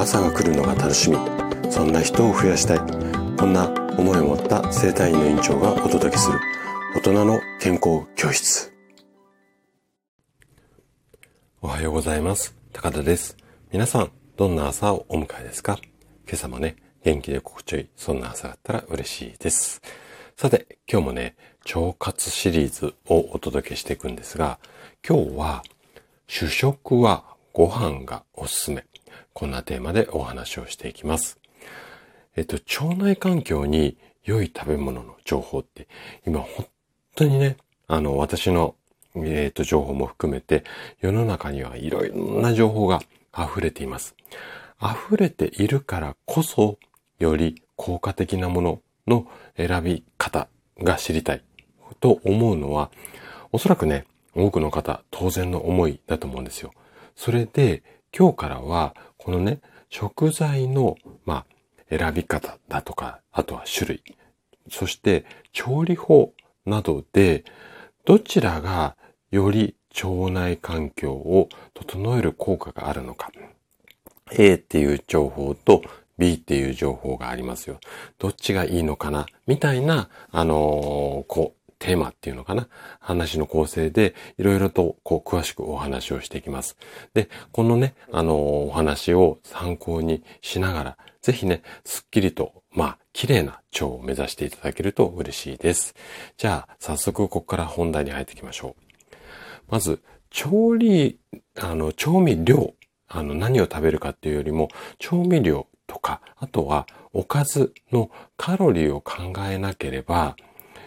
朝が来るのが楽しみ。そんな人を増やしたい。こんな思いを持った生体院の院長がお届けする。大人の健康教室。おはようございます。高田です。皆さんどんな朝をお迎えですか？今朝もね元気で心地よいそんな朝だったら嬉しいです。さて今日もね腸活シリーズをお届けしていくんですが今日は主食はご飯がおすすめ。こんなテーマでお話をしていきます。えっと、腸内環境に良い食べ物の情報って、今本当にね、あの、私の、えっと、情報も含めて、世の中にはいろいろな情報が溢れています。溢れているからこそ、より効果的なものの選び方が知りたいと思うのは、おそらくね、多くの方、当然の思いだと思うんですよ。それで、今日からは、このね、食材の、まあ、選び方だとか、あとは種類、そして調理法などで、どちらがより腸内環境を整える効果があるのか。A っていう情報と B っていう情報がありますよ。どっちがいいのかな？みたいな、あのー、こう、テーマっていうのかな？話の構成でいろいろとこう詳しくお話をしていきます。で、このね、あのー、お話を参考にしながら、ぜひね、すっきりと、まあ、綺麗な腸を目指していただけると嬉しいです。じゃあ、早速ここから本題に入っていきましょう。まず、調理、あの、調味料、あの、何を食べるかっていうよりも、調味料とか、あとは、おかずのカロリーを考えなければ、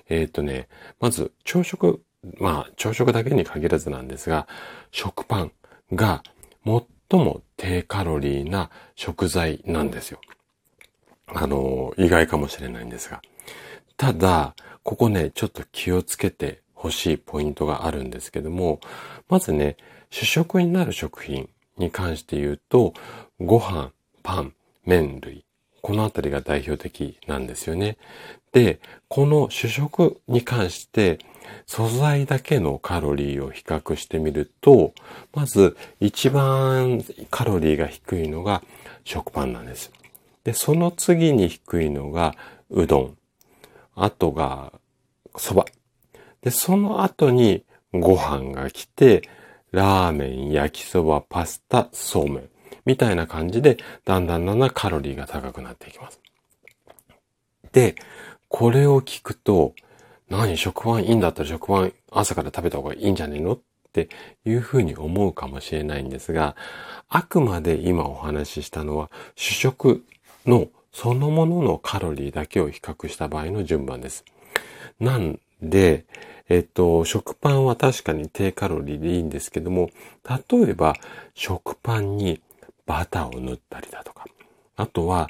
えっ、ー、とね、まず朝食、まあ朝食だけに限らずなんですが、食パンが最も低カロリーな食材なんですよ。あの、意外かもしれないんですが。ただ、ここね、ちょっと気をつけてほしいポイントがあるんですけども、まずね、主食になる食品に関して言うと、ご飯、パン、麺類、このあたりが代表的なんですよね。で、この主食に関して素材だけのカロリーを比較してみると、まず一番カロリーが低いのが食パンなんです。で、その次に低いのがうどん。あとが蕎麦。で、その後にご飯が来て、ラーメン、焼きそば、パスタ、そうめん。みたいな感じで、だんだんだんだんカロリーが高くなっていきます。で、これを聞くと、何食パンいいんだったら食パン朝から食べた方がいいんじゃねえのっていうふうに思うかもしれないんですが、あくまで今お話ししたのは主食のそのもののカロリーだけを比較した場合の順番です。なんで、えっと、食パンは確かに低カロリーでいいんですけども、例えば食パンにバターを塗ったりだとか。あとは、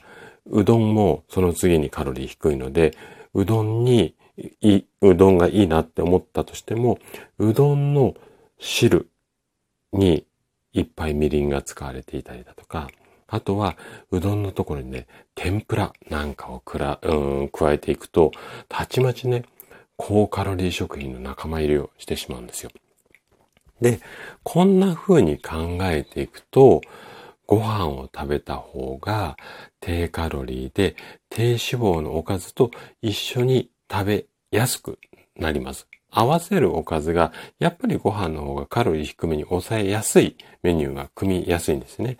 うどんもその次にカロリー低いので、うどんに、うどんがいいなって思ったとしても、うどんの汁にいっぱいみりんが使われていたりだとか、あとは、うどんのところにね、天ぷらなんかをくら、うん、加えていくと、たちまちね、高カロリー食品の仲間入りをしてしまうんですよ。で、こんな風に考えていくと、ご飯を食べた方が低カロリーで低脂肪のおかずと一緒に食べやすくなります。合わせるおかずが、やっぱりご飯の方がカロリー低めに抑えやすいメニューが組みやすいんですね。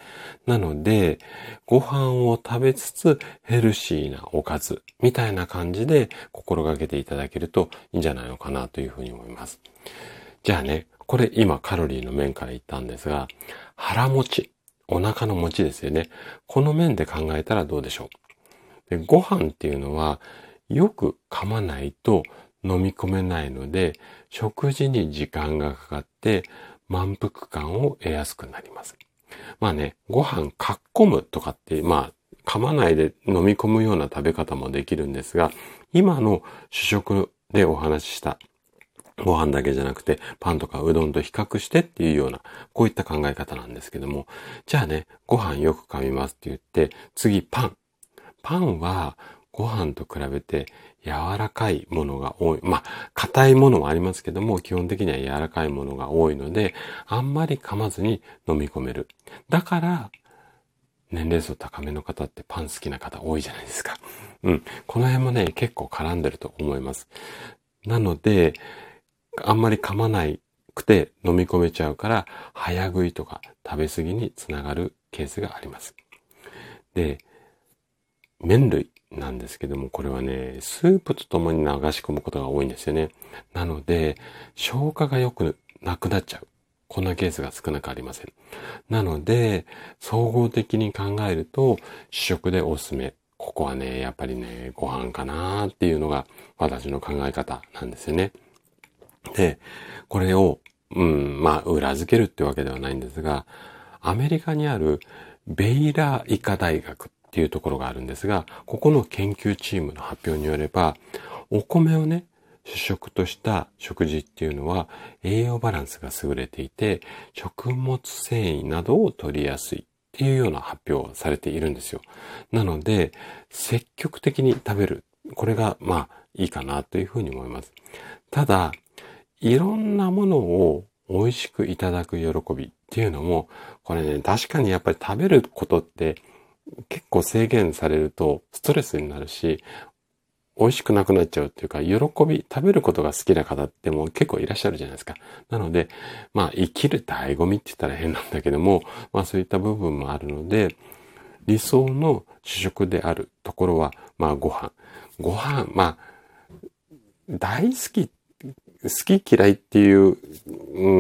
なので、ご飯を食べつつヘルシーなおかずみたいな感じで心がけていただけるといいんじゃないのかなというふうに思います。じゃあね、これ今カロリーの面から言ったんですが、腹持ち。お腹の持ちですよね。この面で考えたらどうでしょう。でご飯っていうのはよく噛まないと飲み込めないので、食事に時間がかかって満腹感を得やすくなります。まあね、ご飯かっこむとかって、まあ、噛まないで飲み込むような食べ方もできるんですが、今の主食でお話ししたご飯だけじゃなくて、パンとかうどんと比較してっていうような、こういった考え方なんですけども、じゃあね、ご飯よく噛みますって言って、次パン。パンはご飯と比べて柔らかいものが多い。まあ、硬いものもありますけども、基本的には柔らかいものが多いので、あんまり噛まずに飲み込める。だから、年齢層高めの方ってパン好きな方多いじゃないですか。うん。この辺もね、結構絡んでると思います。なので、あんまり噛まないくて飲み込めちゃうから、早食いとか食べ過ぎにつながるケースがあります。で、麺類なんですけども、これはね、スープと共に流し込むことが多いんですよね。なので、消化が良くなくなっちゃう。こんなケースが少なくありません。なので、総合的に考えると、主食でおすすめ。ここはね、やっぱりね、ご飯かなーっていうのが私の考え方なんですよね。で、これを、うん、まあ、裏付けるってわけではないんですが、アメリカにあるベイラー医科大学っていうところがあるんですが、ここの研究チームの発表によれば、お米をね、主食とした食事っていうのは栄養バランスが優れていて、食物繊維などを取りやすいっていうような発表をされているんですよ。なので、積極的に食べる。これが、まあ、いいかなというふうに思います。ただ、いろんなものを美味しくいただく喜びっていうのも、これね、確かにやっぱり食べることって結構制限されるとストレスになるし、美味しくなくなっちゃうっていうか、喜び、食べることが好きな方ってもう結構いらっしゃるじゃないですか。なので、まあ生きる醍醐味って言ったら変なんだけども、まあそういった部分もあるので、理想の主食であるところは、まあご飯。ご飯、まあ、大好きって好き嫌いっていう、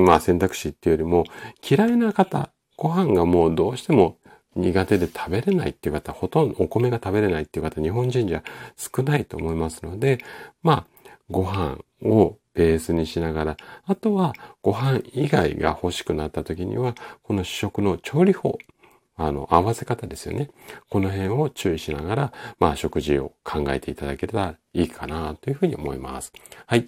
まあ選択肢っていうよりも、嫌いな方、ご飯がもうどうしても苦手で食べれないっていう方、ほとんどお米が食べれないっていう方、日本人じゃ少ないと思いますので、まあ、ご飯をベースにしながら、あとはご飯以外が欲しくなった時には、この主食の調理法、あの、合わせ方ですよね。この辺を注意しながら、まあ、食事を考えていただけたらいいかなというふうに思います。はい。